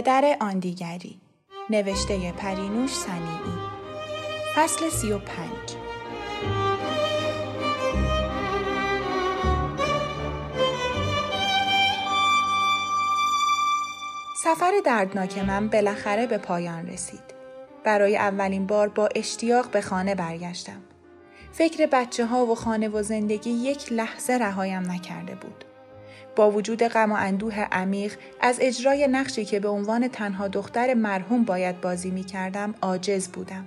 پدر آن دیگری نوشته پرینوش سنیعی فصل سی و پنج سفر دردناک من بالاخره به پایان رسید. برای اولین بار با اشتیاق به خانه برگشتم. فکر بچه ها و خانه و زندگی یک لحظه رهایم نکرده بود. با وجود غم و اندوه عمیق از اجرای نقشی که به عنوان تنها دختر مرحوم باید بازی می کردم عاجز بودم.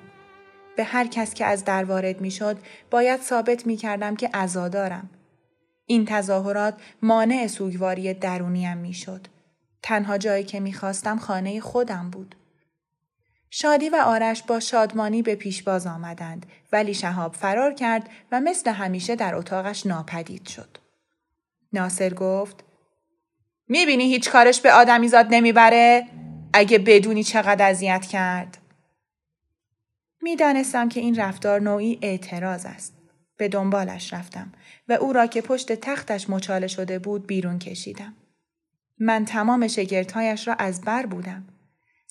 به هر کس که از در وارد می شد باید ثابت می کردم که ازادارم. این تظاهرات مانع سوگواری درونیم می شد. تنها جایی که می‌خواستم خانه خودم بود. شادی و آرش با شادمانی به پیش باز آمدند ولی شهاب فرار کرد و مثل همیشه در اتاقش ناپدید شد. ناصر گفت می‌بینی هیچ کارش به آدمیزاد نمی‌بره؟ اگه بدونی چقدر اذیت کرد. می‌دانستم که این رفتار نوعی اعتراض است. به دنبالش رفتم و او را که پشت تختش مچاله شده بود بیرون کشیدم. من تمام شگردهایش را از بر بودم.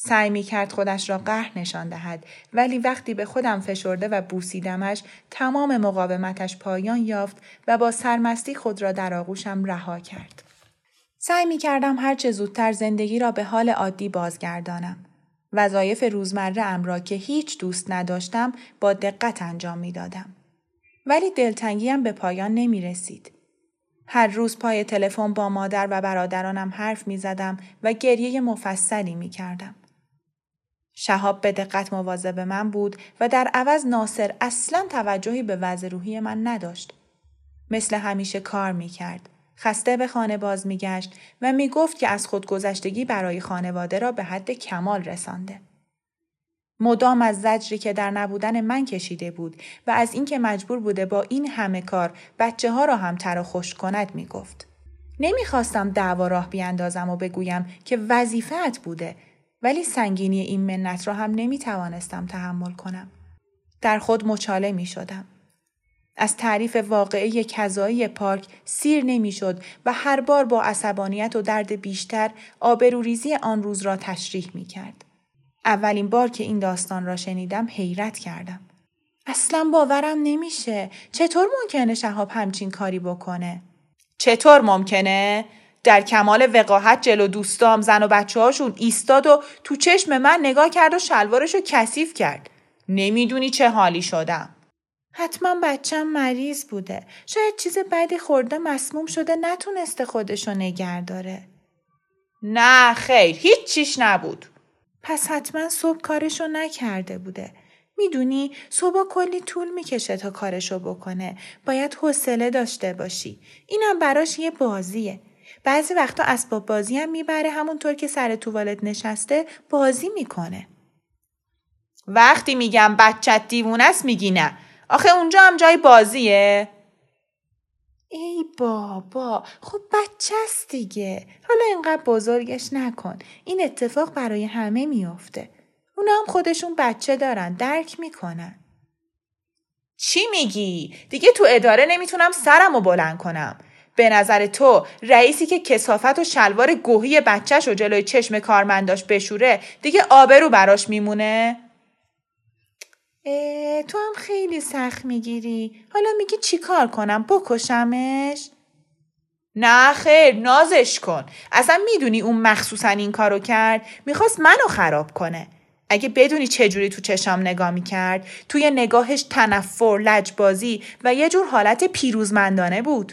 سعی می کرد خودش را قهر نشان دهد ولی وقتی به خودم فشرده و بوسیدمش تمام مقاومتش پایان یافت و با سرمستی خود را در آغوشم رها کرد. سعی می کردم هرچه زودتر زندگی را به حال عادی بازگردانم. وظایف روزمره ام را که هیچ دوست نداشتم با دقت انجام می دادم. ولی دلتنگیم به پایان نمی رسید. هر روز پای تلفن با مادر و برادرانم حرف می زدم و گریه مفصلی می کردم. شهاب به دقت مواظب من بود و در عوض ناصر اصلا توجهی به وضع روحی من نداشت. مثل همیشه کار می کرد. خسته به خانه باز می گشت و می گفت که از خودگذشتگی برای خانواده را به حد کمال رسانده. مدام از زجری که در نبودن من کشیده بود و از اینکه مجبور بوده با این همه کار بچه ها را هم تر و خوش کند می گفت. نمی‌خواستم دعوا راه بیاندازم و بگویم که وظیفت بوده ولی سنگینی این منت را هم نمی توانستم تحمل کنم. در خود مچاله می شدم. از تعریف واقعی کذایی پارک سیر نمی‌شد و هر بار با عصبانیت و درد بیشتر آبروریزی آن روز را تشریح می کرد. اولین بار که این داستان را شنیدم حیرت کردم. اصلا باورم نمیشه. چطور ممکنه شهاب همچین کاری بکنه؟ چطور ممکنه؟ در کمال وقاحت جلو دوستام زن و بچه هاشون ایستاد و تو چشم من نگاه کرد و شلوارشو کثیف کرد. نمی‌دونی چه حالی شدم. حتما بچم مریض بوده. شاید چیز بدی خورده مسموم شده نتونسته خودشو نگر داره. نه خیر هیچ چیش نبود. پس حتما صبح کارشو نکرده بوده. می‌دونی صبح کلی طول می‌کشه تا کارشو بکنه. باید حوصله داشته باشی. اینم براش یه بازیه. بعضی وقتا اسباب بازی هم می‌بره همونطور که سر توالت نشسته بازی می‌کنه. وقتی میگم بچت دیوونه است میگی نه. آخه اونجا هم جای بازیه. ای بابا خب بچه است دیگه حالا اینقدر بزرگش نکن این اتفاق برای همه میافته اونا هم خودشون بچه دارن درک می‌کنن چی میگی؟ دیگه تو اداره نمی‌تونم سرم رو بلند کنم به نظر تو رئیسی که کسافت و شلوار گوهی بچهش و جلوی چشم کارمنداش بشوره دیگه آبرو براش میمونه؟ تو هم خیلی سخت می‌گیری. حالا میگی چی کار کنم؟ بکشمش؟ نه خیر نازش کن. اصلا می‌دونی اون مخصوصا این کارو کرد؟ می‌خواست منو خراب کنه. اگه بدونی چجوری تو چشام نگاه می‌کرد توی نگاهش تنفر لجبازی و یه جور حالت پیروزمندانه بود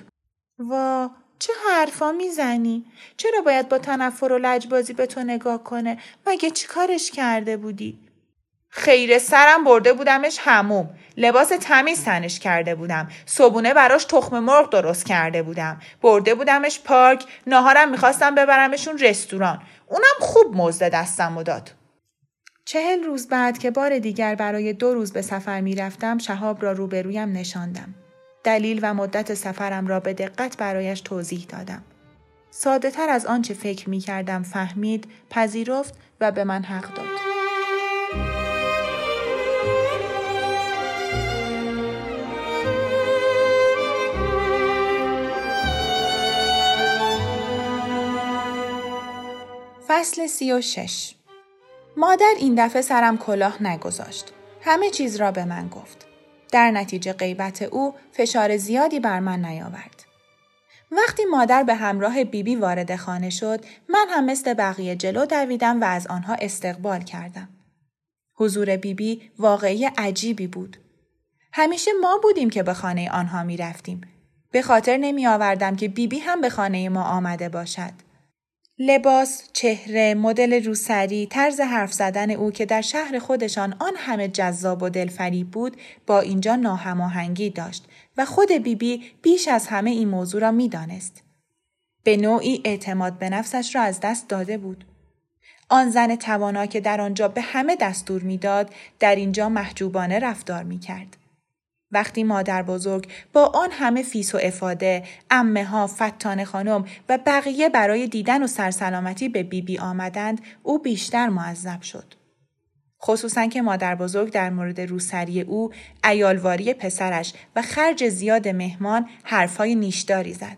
وا. چه حرفا می‌زنی؟ چرا باید با تنفر و لجبازی به تو نگاه کنه؟ مگه چی کارش کرده بودی؟ خیر سرم برده بودمش هموم. لباس تمیز تنش کرده بودم. صبونه براش تخم مرغ درست کرده بودم. برده بودمش پارک. ناهارم می‌خواستم ببرمشون رستوران. اونم خوب مزد دستم و داد. چهل روز بعد که بار دیگر برای دو روز به سفر می‌رفتم شهاب را روبرویم نشاندم. دلیل و مدت سفرم را به دقت برایش توضیح دادم ساده تر از آنچه فکر می کردم فهمید پذیرفت و به من حق داد فصل سی و شش مادر این دفعه سرم کلاه نگذاشت. همه چیز را به من گفت. در نتیجه غیبت او فشار زیادی بر من نیاورد. وقتی مادر به همراه بیبی وارد خانه شد، من هم مثل بقیه جلو دویدم و از آنها استقبال کردم. حضور بیبی واقعی عجیبی بود. همیشه ما بودیم که به خانه آنها می رفتیم. به خاطر نمی آوردم که بیبی هم به خانه ما آمده باشد. لباس، چهره، مدل روسری، طرز حرف زدن او که در شهر خودشان آن همه جذاب و دلفری بود با اینجا ناهماهنگی داشت و خود بیبی بی بیش از همه این موضوع را می‌دانست. به نوعی اعتماد به نفسش را از دست داده بود. آن زن توانا که در آنجا به همه دستور می‌داد در اینجا محجوبانه رفتار می کرد. وقتی مادر بزرگ با آن همه فیس و افاده، امه ها، فتان خانم و بقیه برای دیدن و سرسلامتی به بیبی بی آمدند، او بیشتر معذب شد. خصوصا که مادر بزرگ در مورد روسری او، ایالواری پسرش و خرج زیاد مهمان حرفهای نیشداری زد.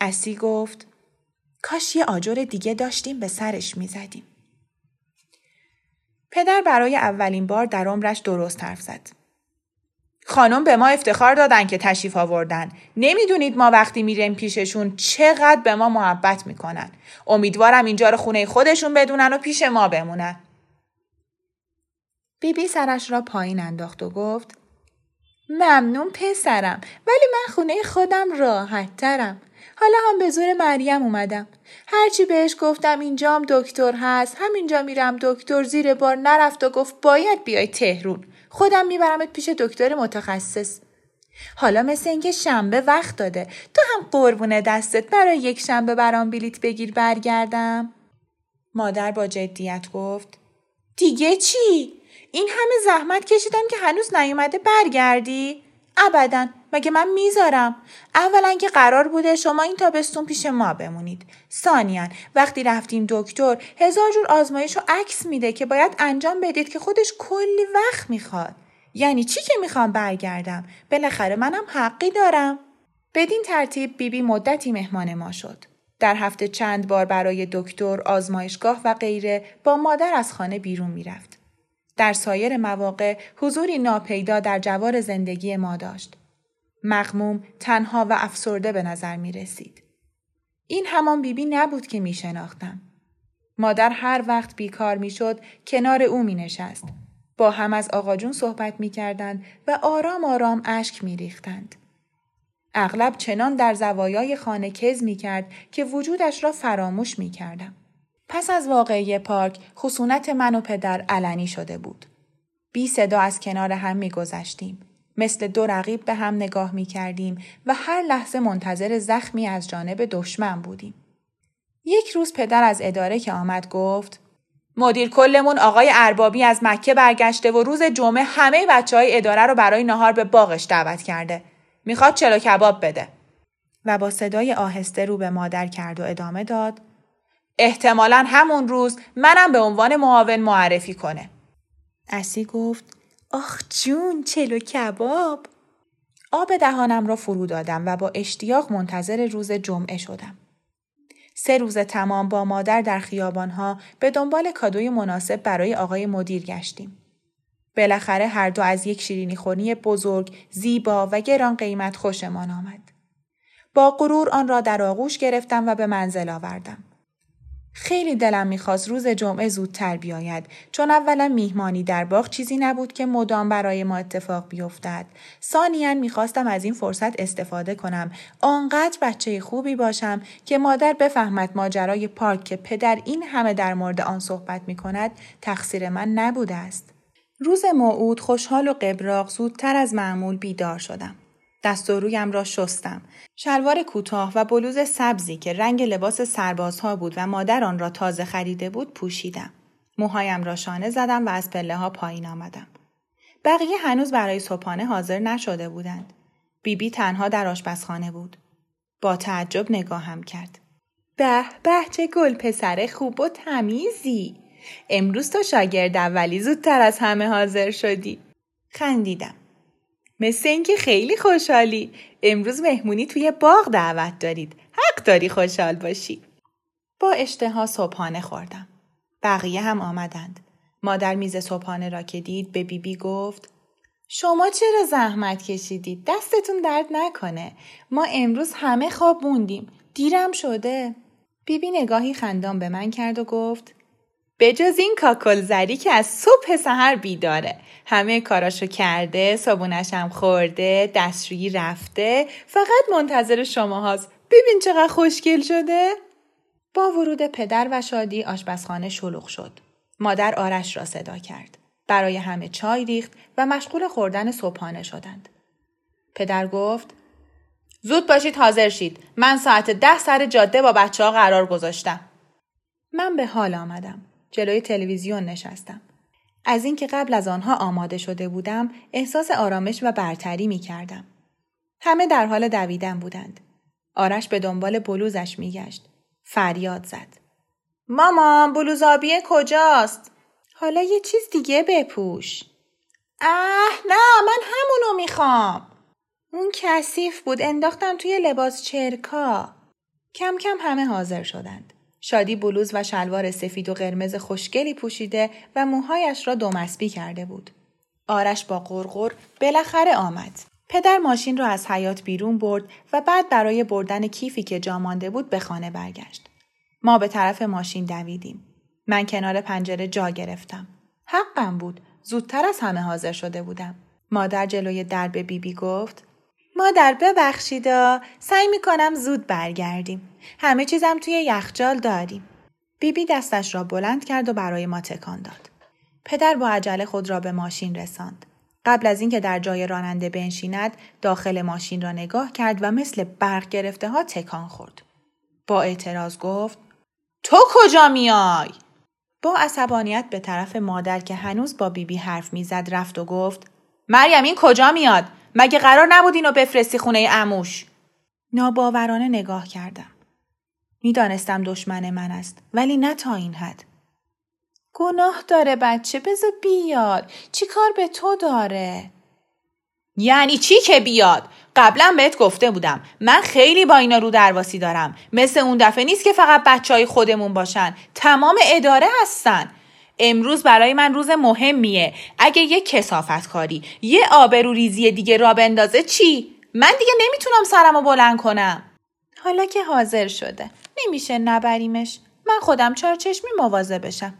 اسی گفت کاش یه آجر دیگه داشتیم به سرش می‌زدیم. پدر برای اولین بار در عمرش درست حرف زد. خانم به ما افتخار دادن که تشریف آوردن. نمی‌دونید ما وقتی میریم پیششون چقدر به ما محبت می‌کنن. امیدوارم اینجا رو خونه خودشون بدونن و پیش ما بمونن. بیبی بی سرش را پایین انداخت و گفت ممنون پسرم ولی من خونه خودم راحت ترم. حالا هم به زور مریم اومدم. هرچی بهش گفتم اینجام دکتر هست همینجا میرم دکتر زیر بار نرفت و گفت باید بیای تهرون. خودم میبرمت پیش دکتر متخصص. حالا مثل اینکه شنبه وقت داده تو هم قربون دستت برای یک شنبه برام بلیت بگیر برگردم. مادر با جدیت گفت دیگه چی؟ این همه زحمت کشیدم که هنوز نیومده برگردی؟ ابدا. مگه من می‌ذارم؟ اولا که قرار بوده شما این تابستون پیش ما بمونید. ثانیا وقتی رفتیم دکتر هزار جور آزمایش و عکس میده که باید انجام بدید که خودش کلی وقت می‌خواد. یعنی چی که می‌خوام برگردم؟ بالاخره منم حقی دارم. بدین ترتیب بیبی بی مدتی مهمان ما شد. در هفته چند بار برای دکتر آزمایشگاه و غیره با مادر از خانه بیرون می‌رفت. در سایر مواقع حضوری ناپیدا در جوار زندگی ما داشت مغموم، تنها و افسرده به نظر می رسید. این همان بیبی نبود که می شناختم. مادر هر وقت بیکار می شد کنار او می نشست. با هم از آقا جون صحبت می کردند و آرام آرام اشک می ریختند. اغلب چنان در زوایای خانه کز می کرد که وجودش را فراموش می کردم. پس از واقعی پارک خصونت من و پدر علنی شده بود. بی صدا از کنار هم می گذشتیم. مثل دو رقیب به هم نگاه می کردیم و هر لحظه منتظر زخمی از جانب دشمن بودیم. یک روز پدر از اداره که آمد گفت مدیر کلمون آقای اربابی از مکه برگشته و روز جمعه همه بچه های اداره رو برای نهار به باغش دعوت کرده. می‌خواد چلو کباب بده. و با صدای آهسته رو به مادر کرد و ادامه داد. احتمالا همون روز منم به عنوان معاون معرفی کنه. اسی گفت آخ جون چلو کباب آب دهانم را فرو دادم و با اشتیاق منتظر روز جمعه شدم. سه روز تمام با مادر در خیابانها به دنبال کادوی مناسب برای آقای مدیر گشتیم. بالاخره هر دو از یک شیرینی خورنی بزرگ، زیبا و گران قیمت خوشمان آمد. با غرور آن را در آغوش گرفتم و به منزل آوردم. خیلی دلم می‌خواست روز جمعه زودتر بیاید چون اولا میهمانی در باغ چیزی نبود که مدام برای ما اتفاق بیفتد. ثانیا می‌خواستم از این فرصت استفاده کنم. آنقدر بچه خوبی باشم که مادر بفهمد ماجرای پارک که پدر این همه در مورد آن صحبت می‌کند تقصیر من نبوده است. روز موعود خوشحال و قبراق زودتر از معمول بیدار شدم. دست و رویم را شستم. شلوار کوتاه و بلوز سبزی که رنگ لباس سربازها بود و مادر آن را تازه خریده بود پوشیدم. موهایم را شانه زدم و از پله ها پایین آمدم. بقیه هنوز برای صبحانه حاضر نشده بودند. بیبی بی تنها در آشپزخانه بود. با تعجب نگاهم کرد. به به چه گل پسر خوب و تمیزی. امروز تو شاگرد اولی زودتر از همه حاضر شدی. خندیدم. مثل اینکه خیلی خوشحالی. امروز مهمونی توی باغ دعوت دارید. حق داری خوشحال باشی. با اشتها صبحانه خوردم. بقیه هم آمدند. مادر میز صبحانه را که دید به بیبی بی گفت شما چرا زحمت کشیدید؟ دستتون درد نکنه. ما امروز همه خواب موندیم. دیرم شده. بیبی بی نگاهی خندان به من کرد و گفت بجز این کاکل زری که از صبح سحر بیداره. همه کاراشو کرده صابونش هم خورده دستشویی رفته. فقط منتظر شما هاست ببین چقدر خوشگل شده. با ورود پدر و شادی آشپزخانه شلوغ شد. مادر آرش را صدا کرد. برای همه چای ریخت و مشغول خوردن صبحانه شدند. پدر گفت زود باشید حاضر شید. من ساعت ده سر جاده با بچه ها قرار گذاشتم. من به حال آمدم. جلوی تلویزیون نشستم. از اینکه قبل از آنها آماده شده بودم احساس آرامش و برتری می کردم. همه در حال دویدن بودند. آرش به دنبال بلوزش میگشت. فریاد زد. مامان بلوز آبیه کجاست؟ حالا یه چیز دیگه بپوش. اه نه من همونو می‌خوام. اون کثیف بود انداختم توی لباس چرکا. کم کم همه حاضر شدند. شادی بلوز و شلوار سفید و قرمز خوشگلی پوشیده و موهایش را دومسبی کرده بود. آرش با قرقر بالاخره آمد. پدر ماشین را از حیات بیرون برد و بعد برای بردن کیفی که جا مانده بود به خانه برگشت. ما به طرف ماشین دویدیم. من کنار پنجره جا گرفتم. حقم بود. زودتر از همه حاضر شده بودم. مادر جلوی درب بیبی بی گفت مادر ببخشیدا سعی می‌کنم زود برگردیم همه چیزم توی یخچال داریم. بیبی بی دستش را بلند کرد و برای ما تکان داد. پدر با عجله خود را به ماشین رساند. قبل از اینکه در جای راننده بنشیند داخل ماشین را نگاه کرد و مثل برق گرفته ها تکان خورد. با اعتراض گفت تو کجا میای؟ با عصبانیت به طرف مادر که هنوز با بیبی بی حرف می‌زد رفت و گفت مریم این کجا میاد؟ مگه قرار نبود اینو بفرستی خونه اموش؟ ناباورانه نگاه کردم. می‌دانستم دشمن من است ولی نه تا این حد. گناه داره بچه بذار بیاد. چی کار به تو داره؟ یعنی چی که بیاد؟ قبلا بهت گفته بودم من خیلی با اینا رو درواسی دارم مثل اون دفعه نیست که فقط بچه های خودمون باشن تمام اداره هستن امروز برای من روز مهمیه اگه یه کسافت کاری یه آبرو ریزی دیگه را بندازه چی؟ من دیگه نمی‌تونم سرمو بلند کنم حالا که حاضر شده. نمیشه نبریمش. من خودم چارچشمی موازه بشم.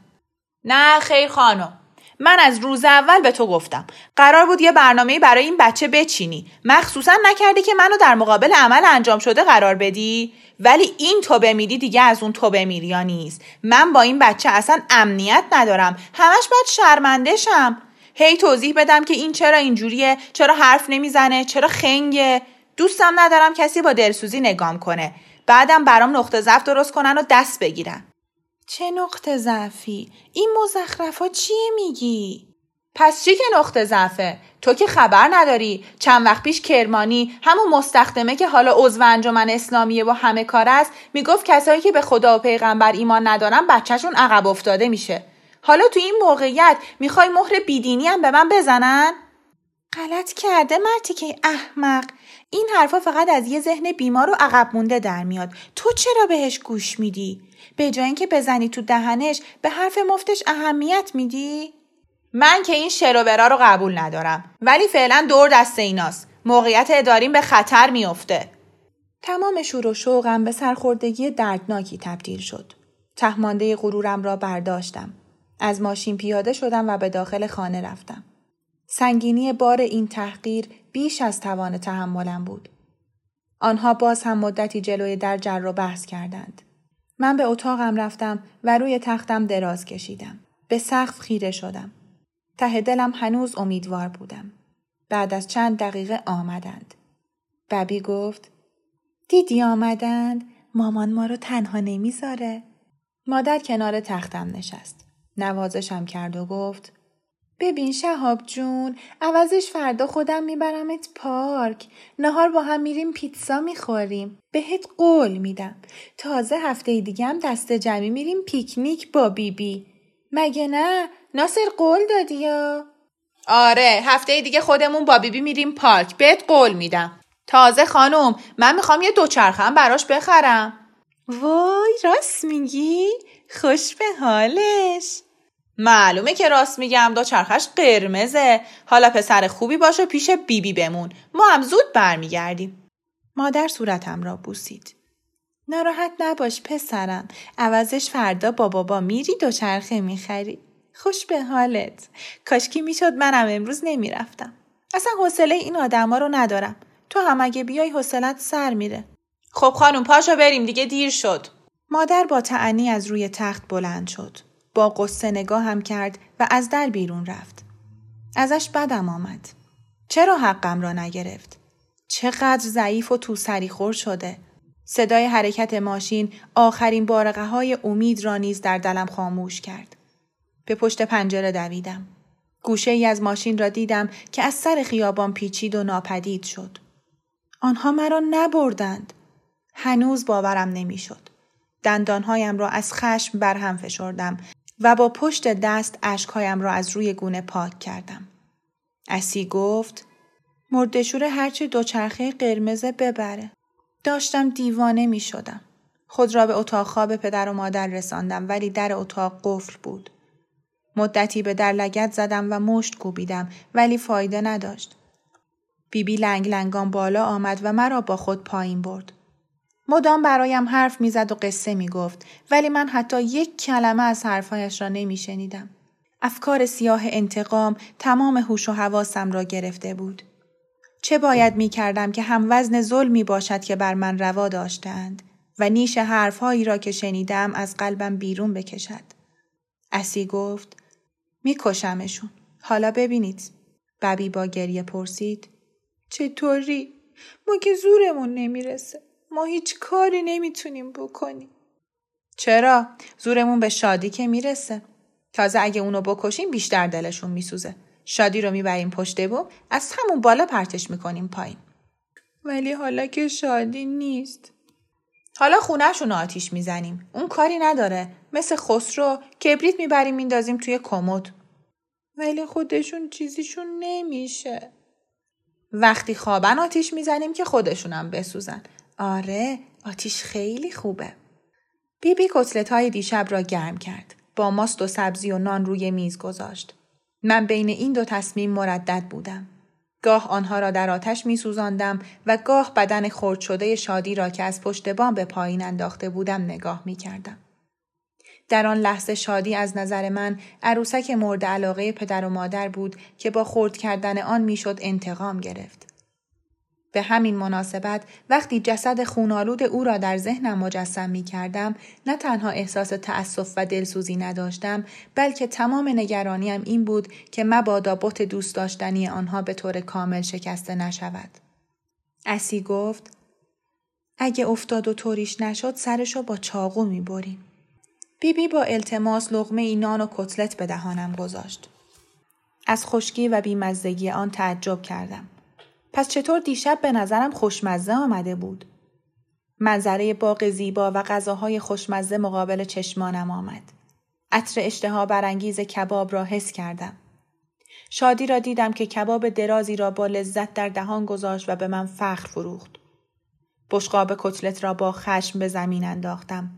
نه خیر خانم. من از روز اول به تو گفتم. قرار بود یه برنامه برای این بچه بچینی. مخصوصا نکردی که منو در مقابل عمل انجام شده قرار بدی. ولی این تو بمیری دیگه از اون تو بمیریا نیست؟ من با این بچه اصلا امنیت ندارم. همش باید شرمنده شم. هی توضیح بدم که این چرا اینجوریه؟ چرا حرف نمی‌زنه؟ چرا خنگه؟ دوستم ندارم کسی با دلسوزی نگام کنه. بعدم برام نقطه ضعف درست کنن و دست بگیرن. چه نقطه ضعفی؟ این مزخرفا چیه میگی؟ پس چی که نقطه ضعفه؟ تو که خبر نداری. چند وقت پیش کرمانی همون مستخدمه که حالا عضو انجمن اسلامیه و همه کار است می‌گفت کسایی که به خدا و پیغمبر ایمان ندارن بچهشون عقب افتاده میشه. حالا تو این موقعیت می‌خوای مهر بیدینی هم به من بزنن؟ غلط کرده مرتی که احمق. این حرفا فقط از یه ذهن بیمار و عقب مونده در میاد. تو چرا بهش گوش میدی؟ به جای اینکه بزنی تو دهنش به حرف مفتش اهمیت میدی؟ من که این شروبرا رو قبول ندارم. ولی فعلا دور دست ایناست. موقعیت اداریم به خطر میافته تمام شور و شوقم به سرخوردگی دردناکی تبدیل شد. تهمانده غرورم را برداشتم. از ماشین پیاده شدم و به داخل خانه رفتم. سنگینی بار این تحقیر بیش از توان تحملم بود. آنها باز هم مدتی جلوی در جر و بحث کردند. من به اتاقم رفتم و روی تختم دراز کشیدم. به سقف خیره شدم. ته دلم هنوز امیدوار بودم. بعد از چند دقیقه آمدند. ببی گفت دیدی آمدند مامان ما رو تنها نمی‌ذاره. مادر کنار تختم نشست. نوازشم کرد و گفت ببین شهاب جون عوضش فردا خودم میبرمت پارک. نهار با هم میریم پیتزا می‌خوریم. بهت قول میدم. تازه هفته دیگه هم دست جمعی میریم پیکنیک با بیبی. بی. مگه نه؟ ناصر قول دادی یا؟ آره هفته دیگه خودمون با بیبی بی میریم پارک. بهت قول میدم. تازه خانم من می‌خوام یه دوچرخه براش بخرم. وای راست میگی؟ خوش به حالش. معلومه که راست میگم دو چرخش قرمزه. حالا پسر خوبی باش و پیش بیبی بی بمون. ما هم زود برمیگردیم. مادر صورتم را بوسید. ناراحت نباش پسرم. عوضش فردا با بابا میری دوچرخه می‌خری. خوش به حالت. کاشکی می‌شد منم امروز نمی‌رفتم. اصلا حوصله این آدما رو ندارم. تو هم اگه بیای حوصلت سر میره. خب خانم پاشو بریم دیگه دیر شد. مادر با تعنی از روی تخت بلند شد. با قصه هم کرد و از در بیرون رفت. ازش بدم آمد. چرا حقم را نگرفت؟ چقدر ضعیف و تو خور شده. صدای حرکت ماشین آخرین بارقه های امید را نیز در دلم خاموش کرد. به پشت پنجره دویدم. گوشه ای از ماشین را دیدم که از سر خیابان پیچید و ناپدید شد. آنها مرا نبردند. هنوز باورم نمی‌شد. دندانهایم را از خشم برهم فشردم و با پشت دست اشکهایم را از روی گونه پاک کردم. اسی گفت مردشور هرچه دوچرخه قرمز ببره. داشتم دیوانه می شدم. خود را به اتاق خواب پدر و مادر رساندم ولی در اتاق قفل بود. مدتی به در لگت زدم و مشت کوبیدم ولی فایده نداشت. بیبی بی لنگ لنگان بالا آمد و مرا با خود پایین برد. مدام برایم حرف می‌زد و قصه می‌گفت ولی من حتی یک کلمه از حرفهایش را نمیشنیدم افکار سیاه انتقام تمام هوش و حواسم را گرفته بود چه باید می کردم که هم وزن ظلمی باشد که بر من روا داشتند و نیش حرفهایی را که شنیدم از قلبم بیرون بکشد. اسی گفت میکشمشون. حالا ببینید. ببی با گریه پرسید. چطوری؟ ما که زورمون نمی‌رسه. ما هیچ کاری نمی‌تونیم بکنیم. چرا؟ زورمون به شادی که می‌رسه. تازه اگه اونو بکشیم بیشتر دلشون میسوزه. شادی رو می‌بریم پشت بوم از همون بالا پرتش می‌کنیم پایین. ولی حالا که شادی نیست. حالا خونهشون آتیش می‌زنیم. اون کاری نداره. مثل خسرو کبریت می‌بریم میندازیم توی کمد. ولی خودشون چیزیشون نمیشه. وقتی خوابن آتیش می‌زنیم که خودشونم بسوزن. آره آتیش خیلی خوبه. بیبی بی کتلت های دیشب را گرم کرد. با ماست و سبزی و نان روی میز گذاشت. من بین این دو تصمیم مردد بودم. گاه آنها را در آتش می سوزاندم و گاه بدن خرد شده شادی را که از پشت بام به پایین انداخته بودم نگاه می کردم. در آن لحظه شادی از نظر من عروسک مورد علاقه پدر و مادر بود که با خرد کردن آن می‌شد انتقام گرفت. به همین مناسبت وقتی جسد خونالود او را در ذهنم مجسم می کردم نه تنها احساس تأسف و دلسوزی نداشتم بلکه تمام نگرانیم این بود که مبادا بت دوست داشتنی آنها به طور کامل شکسته نشود. اسی گفت اگه افتاد و طوریش نشد سرشو با چاقو می بریم. بیبی با التماس لغمه ای نان و کتلت به دهانم گذاشت. از خشکی و بیمزدگی آن تعجب کردم. پس چطور دیشب به نظرم خوشمزه آمده بود؟ منظره باغ زیبا و غذاهای خوشمزه مقابل چشمانم آمد. عطر اشتها برانگیز کباب را حس کردم. شادی را دیدم که کباب درازی را با لذت در دهان گذاشت و به من فخر فروخت. بشقاب کتلت را با خشم به زمین انداختم.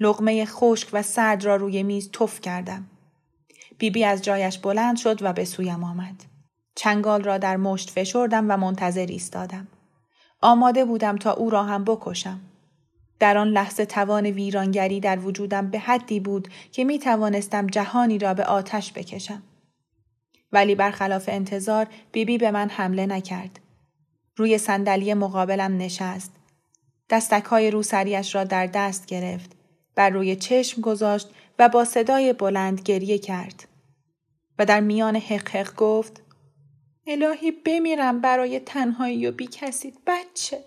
لغمه خشک و سرد را روی میز تف کردم. بیبی بی از جایش بلند شد و به سویم آمد. چنگال را در مشت فشردم و منتظر ایستادم. آماده بودم تا او را هم بکشم. در آن لحظه توان ویرانگری در وجودم به حدی بود که می توانستم جهانی را به آتش بکشم. ولی برخلاف انتظار بیبی به من حمله نکرد. روی صندلی مقابلم نشست. دستک های روسریش را در دست گرفت. بر روی چشم گذاشت و با صدای بلند گریه کرد. و در میان حق حق گفت الهی بمیرم برای تنهایی و بی کسید بچه.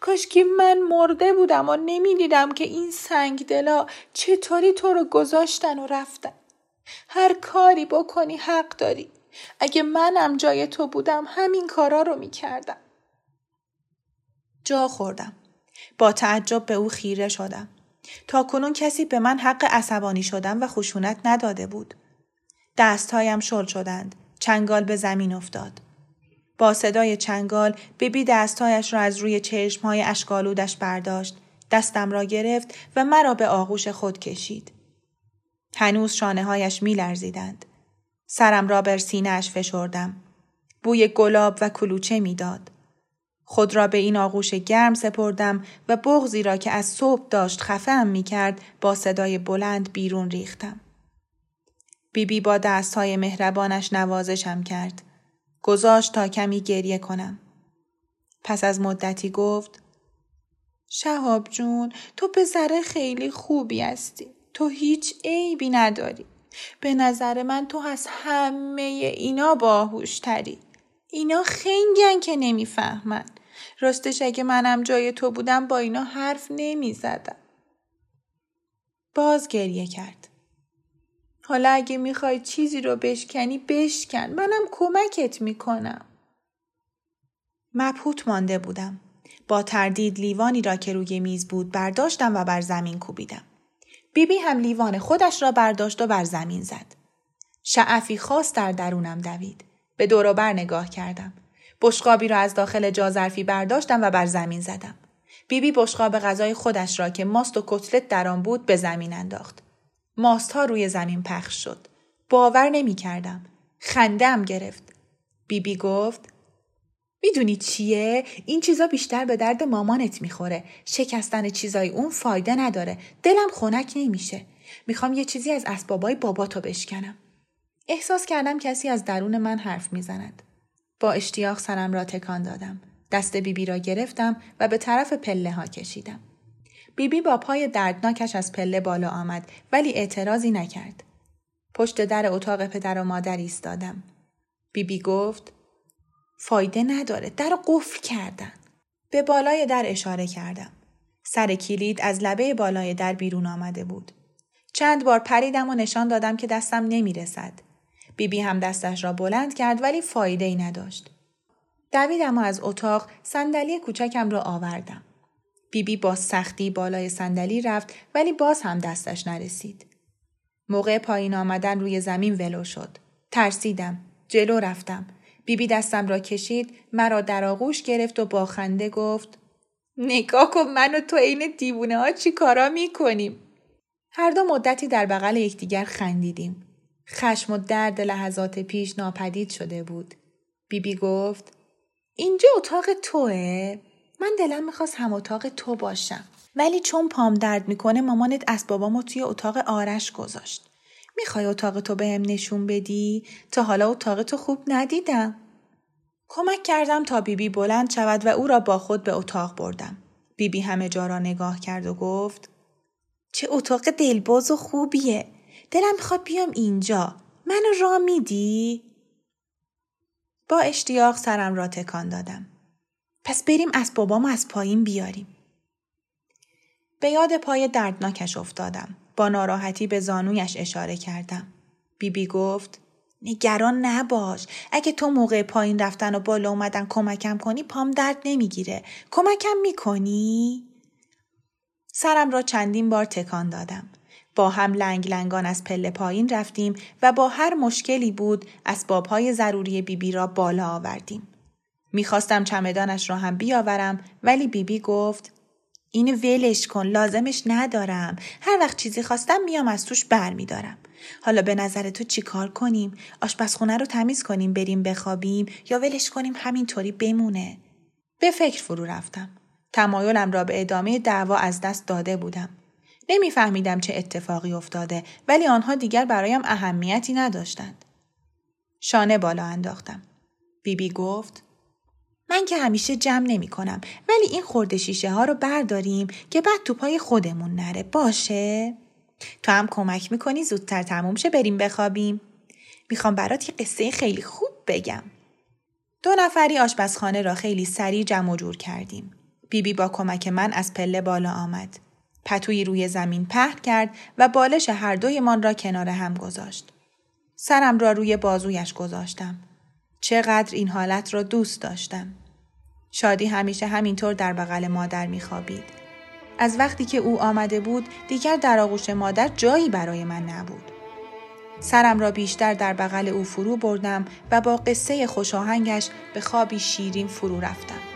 کاش که من مرده بودم و نمی‌دیدم که این سنگ دلا چطوری تو رو گذاشتن و رفتن. هر کاری بکنی حق داری. اگه منم جای تو بودم همین کارا رو می‌کردم. جا خوردم. با تعجب به او خیره شدم. تا کنون کسی به من حق عصبانی شدن و خشونت نداده بود. دستهایم شل شدند. چنگال به زمین افتاد. با صدای چنگال بیبی دستهایش را از روی چشمهای اشکالودش برداشت. دستم را گرفت و مرا به آغوش خود کشید. هنوز شانه هایش می لرزیدند. سرم را بر سینهاش فشردم. بوی گلاب و کلوچه می‌داد. خود را به این آغوش گرم سپردم و بغزی را که از صبح داشت خفهم می کرد با صدای بلند بیرون ریختم. بیبی بی با دستهای مهربانش نوازشم کرد. گذاشت تا کمی گریه کنم. پس از مدتی گفت شهاب جون تو پسر خیلی خوبی هستی. تو هیچ عیبی نداری. به نظر من تو از همه اینا باهوشتری. اینا خنگن که نمی‌فهمن. راستش اگه منم جای تو بودم با اینا حرف نمی زدم. باز گریه کرد. حالا اگه می‌خوای چیزی رو بشکنی بشکن. منم کمکت می‌کنم. مبهوت مانده بودم. با تردید لیوانی را که روی میز بود برداشتم و بر زمین کوبیدم. بیبی هم لیوان خودش را برداشت و بر زمین زد. شعفی خاص در درونم دوید. به دور بر نگاه کردم. بشقابی را از داخل جازرفی برداشتم و بر زمین زدم. بیبی بشقاب غذای خودش را که ماست و کتلت در آن بود به زمین انداخت. ماست ها روی زمین پخش شد. باور نمی کردم. خندم گرفت. بیبی بی گفت می‌دونی چیه؟ این چیزا بیشتر به درد مامانت می‌خوره. شکستن چیزای اون فایده نداره. دلم خنک نمیشه. می‌خوام یه چیزی از اسبابای باباتو بشکنم. احساس کردم کسی از درون من حرف می‌زند. با اشتیاق سرم را تکان دادم. دست بیبی بی را گرفتم و به طرف پله ها کشیدم. بیبی بی با پای دردناکش از پله بالا آمد ولی اعتراضی نکرد. پشت در اتاق پدر و مادر ایستادم. بیبی بی گفت فایده نداره در قفل کردن. به بالای در اشاره کردم. سر کلید از لبه بالای در بیرون آمده بود. چند بار پریدم و نشان دادم که دستم نمی رسد. بیبی هم دستش را بلند کرد ولی فایده ای نداشت. دویدم و از اتاق صندلی کوچکم را آوردم. بیبی با سختی بالای صندلی رفت ولی باز هم دستش نرسید. موقع پایین آمدن روی زمین ولو شد. ترسیدم. جلو رفتم. بیبی دستم را کشید مرا در آغوش گرفت و با خنده گفت نگاه کن من و تو عین دیوونه ها چی کارا می‌کنیم هر دو مدتی در بغل یکدیگر خندیدیم خشم و درد لحظات پیش ناپدید شده بود بیبی بی گفت اینجا اتاق توه من دلم می‌خواست هم اتاق تو باشم ولی چون پام درد می‌کنه مامانت اسبابامو توی اتاق آرش گذاشت می‌خوای اتاق تو بهم نشون بدی؟ تا حالا اتاق تو خوب ندیدم. کمک کردم تا بیبی بی بلند شود و او را با خود به اتاق بردم. بیبی بی همه جا را نگاه کرد و گفت چه اتاق دلباز و خوبیه. دلم می‌خواد بیام اینجا. منو را میدی؟ با اشتیاق سرم را تکان دادم. پس بریم از بابام از پایین بیاریم. به یاد پای دردناکش افتادم. با ناراحتی به زانویش اشاره کردم. بیبی بی گفت نگران نباش. اگه تو موقع پایین رفتن و بالا اومدن کمکم کنی پام درد نمی‌گیره. کمکم می‌کنی؟ سرم را چندین بار تکان دادم. با هم لنگ لنگان از پله پایین رفتیم و با هر مشکلی بود اسبابهای ضروری بیبی بی را بالا آوردیم. می‌خواستم چمدانش را هم بیاورم ولی بیبی بی گفت اینو ولش کن لازمش ندارم هر وقت چیزی خواستم میام از توش بر میدارم حالا به نظر تو چی کار کنیم آشپزخونه رو تمیز کنیم بریم بخوابیم یا ولش کنیم همینطوری بمونه به فکر فرو رفتم تمایلم را به ادامه دعوا از دست داده بودم. نمیفهمیدم چه اتفاقی افتاده ولی آنها دیگر برایم اهمیتی نداشتند. شانه بالا انداختم. بیبی بی گفت من که همیشه جمع نمی کنم ولی این خورده شیشه ها رو برداریم که بعد تو پای خودمون نره باشه؟ تو هم کمک می‌کنی زودتر تموم شه بریم بخوابیم. می‌خوام برات یه قصه خیلی خوب بگم. دو نفری آشپزخانه را خیلی سریع جمع و جور کردیم. بیبی بی با کمک من از پله بالا آمد. پتویی روی زمین پهن کرد و بالش هر دویمان را کنار هم گذاشت. سرم را روی بازویش گذاشتم. چقدر این حالت را دوست داشتم. شادی همیشه همینطور در بغل مادر میخوابید. از وقتی که او آمده بود دیگر در آغوش مادر جایی برای من نبود. سرم را بیشتر در بغل او فرو بردم و با قصه خوشاهنگش به خوابی شیرین فرو رفتم.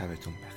شبتون بخیر.